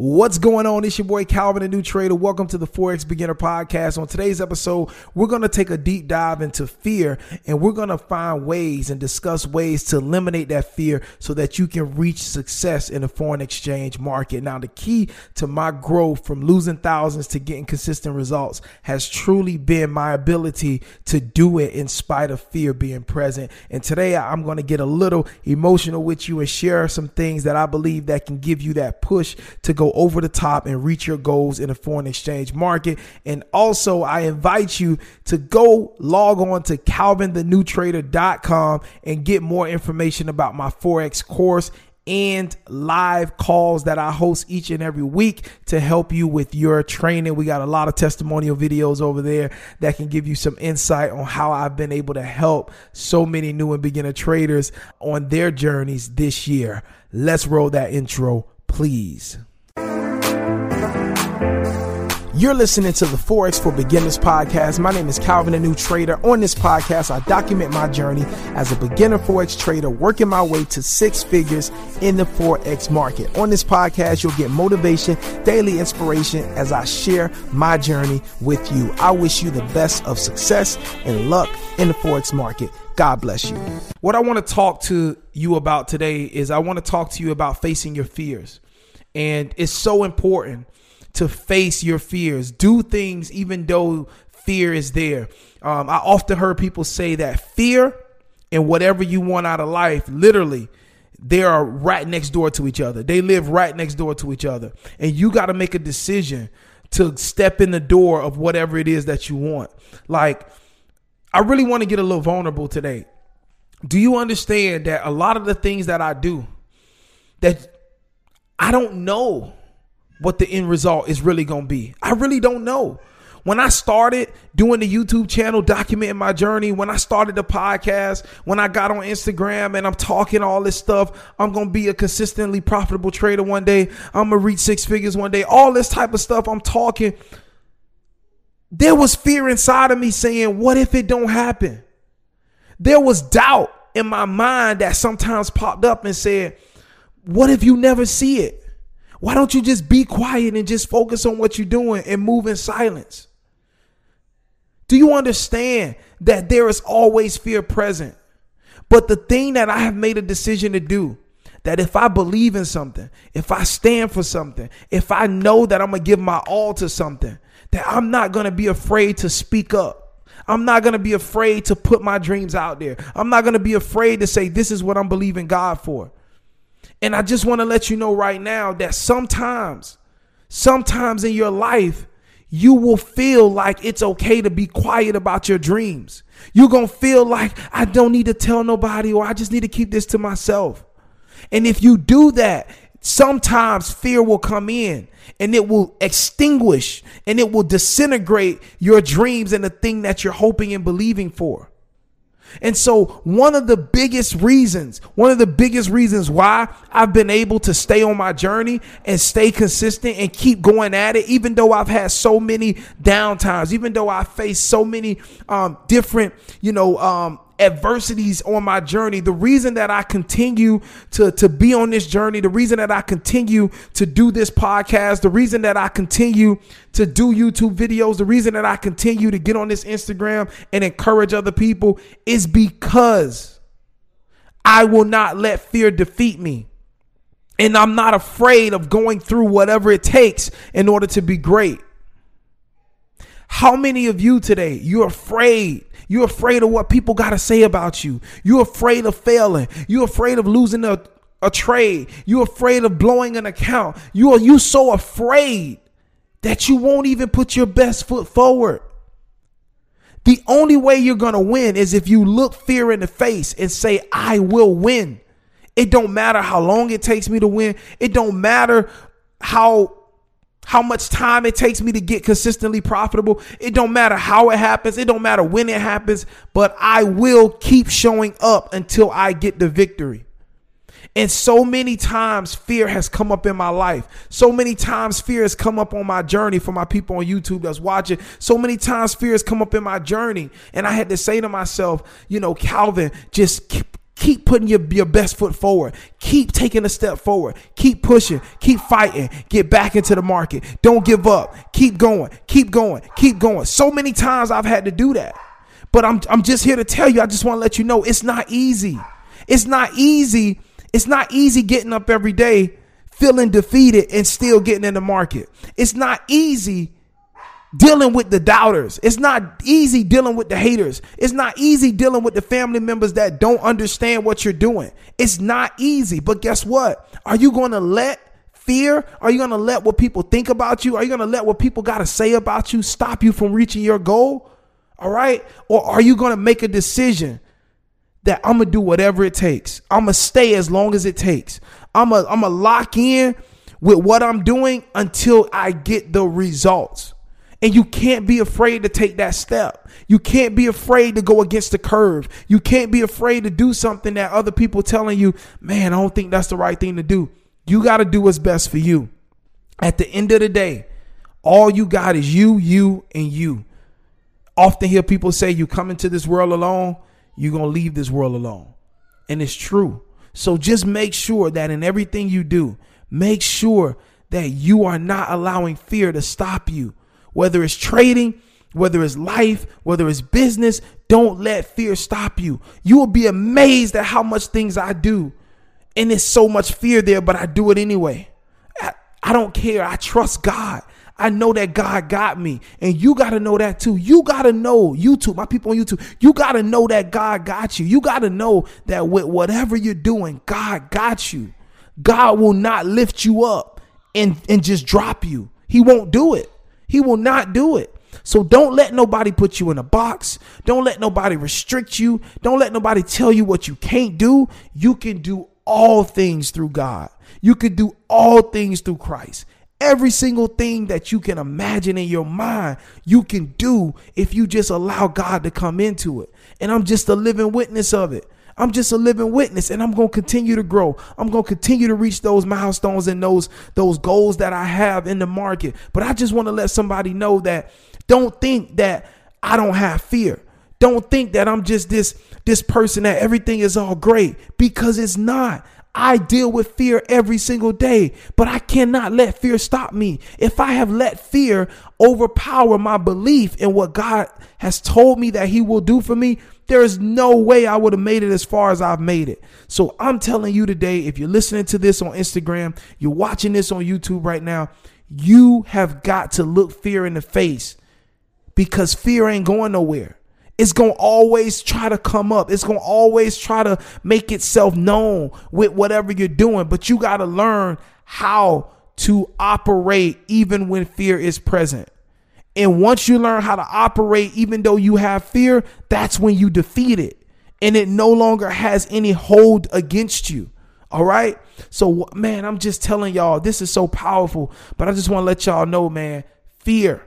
What's going on? It's your boy Calvin, a new trader. Welcome to the Forex Beginner Podcast. On today's episode, we're going to take a deep dive into fear and we're going to find ways and discuss ways to eliminate that fear so that you can reach success in the foreign exchange market. Now, the key to my growth from losing thousands to getting consistent results has truly been my ability to do it in spite of fear being present. And today, I'm going to get a little emotional with you and share some things that I believe that can give you that push to go over the top and reach your goals in the foreign exchange market. And also, I invite you to go log on to calvinthenewtrader.com and get more information about my Forex course and live calls that I host each and every week to help you with your training. We got a lot of testimonial videos over there that can give you some insight on how I've been able to help so many new and beginner traders on their journeys this year. Let's roll that intro, please. You're listening to the Forex for Beginners podcast. My name is Calvin, a new trader. On this podcast, I document my journey as a beginner Forex trader, working my way to six figures in the Forex market. On this podcast, you'll get motivation, daily inspiration as I share my journey with you. I wish you the best of success and luck in the Forex market. God bless you. What I want to talk to you about today is I want to talk to you about facing your fears. And it's so important to face your fears. Do things even though fear is there. Um, I often heard people say that fear and whatever you want out of life, literally, they are right next door to each other. They live right next door to each other. And you got to make a decision to step in the door of whatever it is that you want. Like, I really want to get a little vulnerable today. Do you understand that a lot of the things that I do that I don't know what the end result is really going to be. I really don't know. When I started doing the YouTube channel, documenting my journey, when I started the podcast, when I got on Instagram and I'm talking all this stuff, I'm going to be a consistently profitable trader one day. I'm going to reach six figures one day. All this type of stuff I'm talking. There was fear inside of me saying, what if it don't happen? There was doubt in my mind that sometimes popped up and said, what if you never see it? Why don't you just be quiet and just focus on what you're doing and move in silence? Do you understand that there is always fear present? But the thing that I have made a decision to do, that if I believe in something, if I stand for something, if I know that I'm going to give my all to something, that I'm not going to be afraid to speak up. I'm not going to be afraid to put my dreams out there. I'm not going to be afraid to say, this is what I'm believing God for. And I just want to let you know right now that sometimes, sometimes in your life, you will feel like it's okay to be quiet about your dreams. You're going to feel like I don't need to tell nobody or I just need to keep this to myself. And if you do that, sometimes fear will come in and it will extinguish and it will disintegrate your dreams and the thing that you're hoping and believing for. And so, one of the biggest reasons, one of the biggest reasons why I've been able to stay on my journey and stay consistent and keep going at it, even though I've had so many downtimes, even though I faced so many um, different, you know, um, adversities on my journey, the reason that I continue to, to be on this journey, the reason that I continue to do this podcast, the reason that I continue to do YouTube videos, the reason that I continue to get on this Instagram and encourage other people is because I will not let fear defeat me. And I'm not afraid of going through whatever it takes in order to be great. How many of you today, you're afraid you're afraid of what people got to say about you. You're afraid of failing. You're afraid of losing a, a trade. You're afraid of blowing an account. You are you so afraid that you won't even put your best foot forward. The only way you're going to win is if you look fear in the face and say, I will win. It don't matter how long it takes me to win. It don't matter how how much time it takes me to get consistently profitable. It don't matter how it happens. It don't matter when it happens, but I will keep showing up until I get the victory. And so many times fear has come up in my life. So many times fear has come up on my journey for my people on YouTube that's watching. So many times fear has come up in my journey. And I had to say to myself, you know, Calvin, just keep, putting your, your best foot forward. Keep taking a step forward. Keep pushing. Keep fighting. Get back into the market. Don't give up. Keep going. Keep going. Keep going. So many times I've had to do that. But I'm I'm just here to tell you, I just want to let you know it's not easy. It's not easy. It's not easy getting up every day feeling defeated and still getting in the market. It's not easy dealing with the doubters. It's not easy dealing with the haters. It's not easy dealing with the family members that don't understand what you're doing. It's not easy. But guess what? Are you going to let fear? Are you going to let what people think about you? Are you going to let what people got to say about you stop you from reaching your goal? All right? Or are you going to make a decision that I'm going to do whatever it takes? I'm going to stay as long as it takes. I'm going I'm to lock in with what I'm doing until I get the results. And you can't be afraid to take that step. You can't be afraid to go against the curve. You can't be afraid to do something that other people telling you, man, I don't think that's the right thing to do. You got to do what's best for you. At the end of the day, all you got is you, you, and you. Often hear people say, you come into this world alone, you're going to leave this world alone. And it's true. So just make sure that in everything you do, make sure that you are not allowing fear to stop you whether it's trading, whether it's life, whether it's business, don't let fear stop you. You will be amazed at how much things I do. And there's so much fear there, but I do it anyway. I, I don't care. I trust God. I know that God got me. And you got to know that too. You got to know, YouTube, my people on YouTube, you got to know that God got you. You got to know that with whatever you're doing, God got you. God will not lift you up and, and just drop you. He won't do it. He will not do it. So don't let nobody put you in a box. Don't let nobody restrict you. Don't let nobody tell you what you can't do. You can do all things through God. You can do all things through Christ. Every single thing that you can imagine in your mind, you can do if you just allow God to come into it. And I'm just a living witness of it. I'm just a living witness and I'm going to continue to grow. I'm going to continue to reach those milestones and those those goals that I have in the market. But I just want to let somebody know that don't think that I don't have fear. Don't think that I'm just this this person that everything is all great because it's not. I deal with fear every single day, but I cannot let fear stop me. If I have let fear overpower my belief in what God has told me that He will do for me, there is no way I would have made it as far as I've made it. So I'm telling you today, if you're listening to this on Instagram, you're watching this on YouTube right now, you have got to look fear in the face because fear ain't going nowhere. It's going to always try to come up. It's going to always try to make itself known with whatever you're doing, but you got to learn how to operate even when fear is present. And once you learn how to operate, even though you have fear, that's when you defeat it. And it no longer has any hold against you. All right. So, man, I'm just telling y'all, this is so powerful. But I just want to let y'all know, man, fear,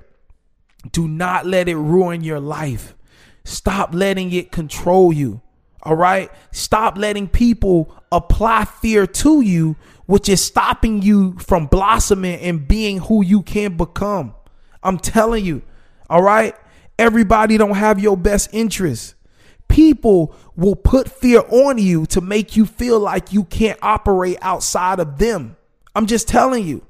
do not let it ruin your life. Stop letting it control you. All right. Stop letting people apply fear to you, which is stopping you from blossoming and being who you can become. I'm telling you, all right? Everybody don't have your best interest. People will put fear on you to make you feel like you can't operate outside of them. I'm just telling you.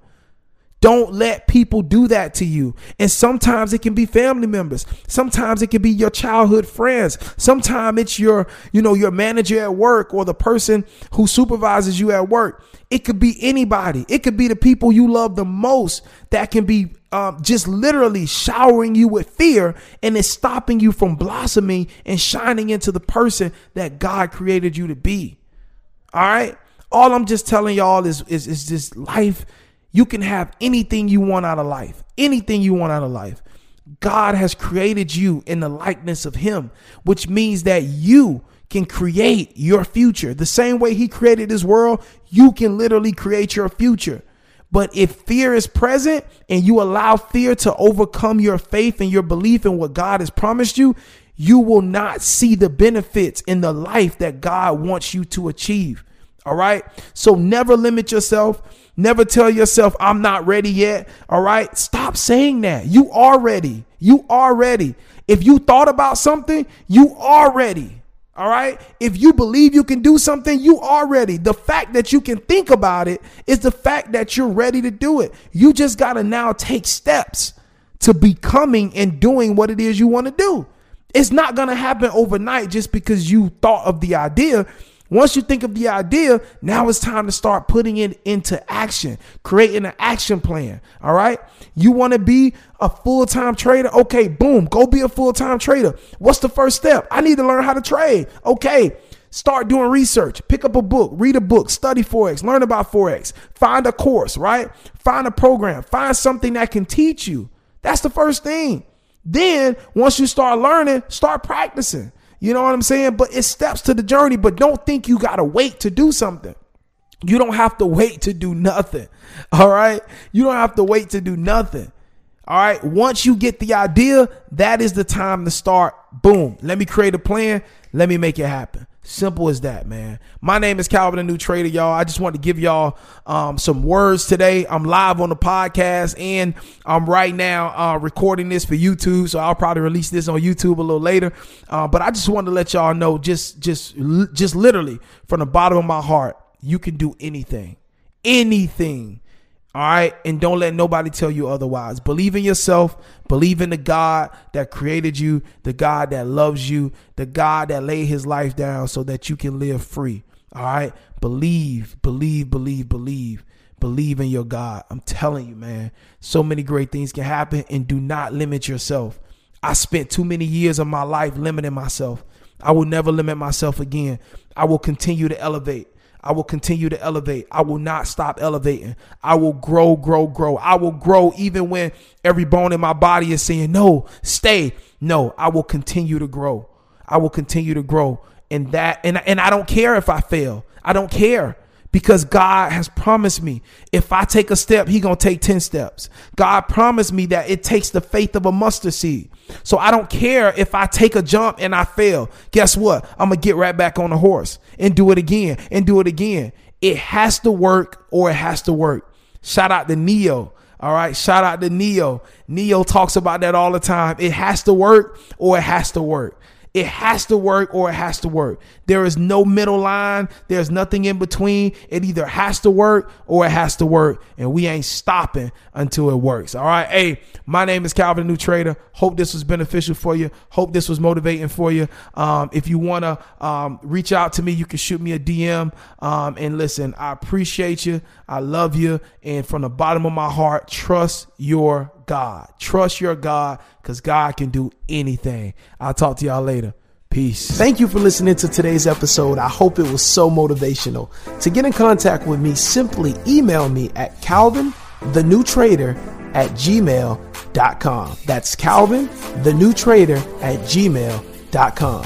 Don't let people do that to you. And sometimes it can be family members. Sometimes it can be your childhood friends. Sometimes it's your, you know, your manager at work or the person who supervises you at work. It could be anybody. It could be the people you love the most that can be um, just literally showering you with fear and it's stopping you from blossoming and shining into the person that God created you to be. All right. All I'm just telling y'all is, is, is this life. You can have anything you want out of life, anything you want out of life. God has created you in the likeness of Him, which means that you can create your future. The same way He created this world, you can literally create your future. But if fear is present and you allow fear to overcome your faith and your belief in what God has promised you, you will not see the benefits in the life that God wants you to achieve. All right. So never limit yourself. Never tell yourself, I'm not ready yet. All right. Stop saying that. You are ready. You are ready. If you thought about something, you are ready. All right. If you believe you can do something, you are ready. The fact that you can think about it is the fact that you're ready to do it. You just got to now take steps to becoming and doing what it is you want to do. It's not going to happen overnight just because you thought of the idea. Once you think of the idea, now it's time to start putting it into action, creating an action plan. All right. You want to be a full time trader? Okay, boom, go be a full time trader. What's the first step? I need to learn how to trade. Okay. Start doing research, pick up a book, read a book, study Forex, learn about Forex, find a course, right? Find a program, find something that can teach you. That's the first thing. Then, once you start learning, start practicing. You know what I'm saying? But it steps to the journey, but don't think you got to wait to do something. You don't have to wait to do nothing. All right? You don't have to wait to do nothing. All right? Once you get the idea, that is the time to start. Boom. Let me create a plan. Let me make it happen. Simple as that, man. My name is Calvin, the new trader, y'all. I just want to give y'all um, some words today. I'm live on the podcast and I'm right now uh, recording this for YouTube, so I'll probably release this on YouTube a little later. Uh, but I just wanted to let y'all know, just, just, just literally from the bottom of my heart, you can do anything, anything all right. And don't let nobody tell you otherwise. Believe in yourself. Believe in the God that created you, the God that loves you, the God that laid his life down so that you can live free. All right. Believe, believe, believe, believe. Believe in your God. I'm telling you, man, so many great things can happen and do not limit yourself. I spent too many years of my life limiting myself. I will never limit myself again. I will continue to elevate. I will continue to elevate. I will not stop elevating. I will grow, grow, grow. I will grow even when every bone in my body is saying, no, stay. No, I will continue to grow. I will continue to grow. And that, and, and I don't care if I fail. I don't care because God has promised me if I take a step, He gonna take 10 steps. God promised me that it takes the faith of a mustard seed. So I don't care if I take a jump and I fail. Guess what? I'm gonna get right back on the horse and do it again and do it again. It has to work or it has to work. Shout out to Neo. All right. Shout out to Neo. Neo talks about that all the time. It has to work or it has to work. It has to work or it has to work. There is no middle line. There's nothing in between. It either has to work or it has to work. And we ain't stopping until it works. All right. Hey, my name is Calvin, the new trader. Hope this was beneficial for you. Hope this was motivating for you. Um, if you want to um, reach out to me, you can shoot me a DM. Um, and listen, I appreciate you. I love you. And from the bottom of my heart, trust your God. Trust your God because God can do anything. I'll talk to y'all later. Peace. Thank you for listening to today's episode. I hope it was so motivational. To get in contact with me, simply email me at Calvin, the new trader at gmail.com. That's Calvin, the new trader at gmail.com.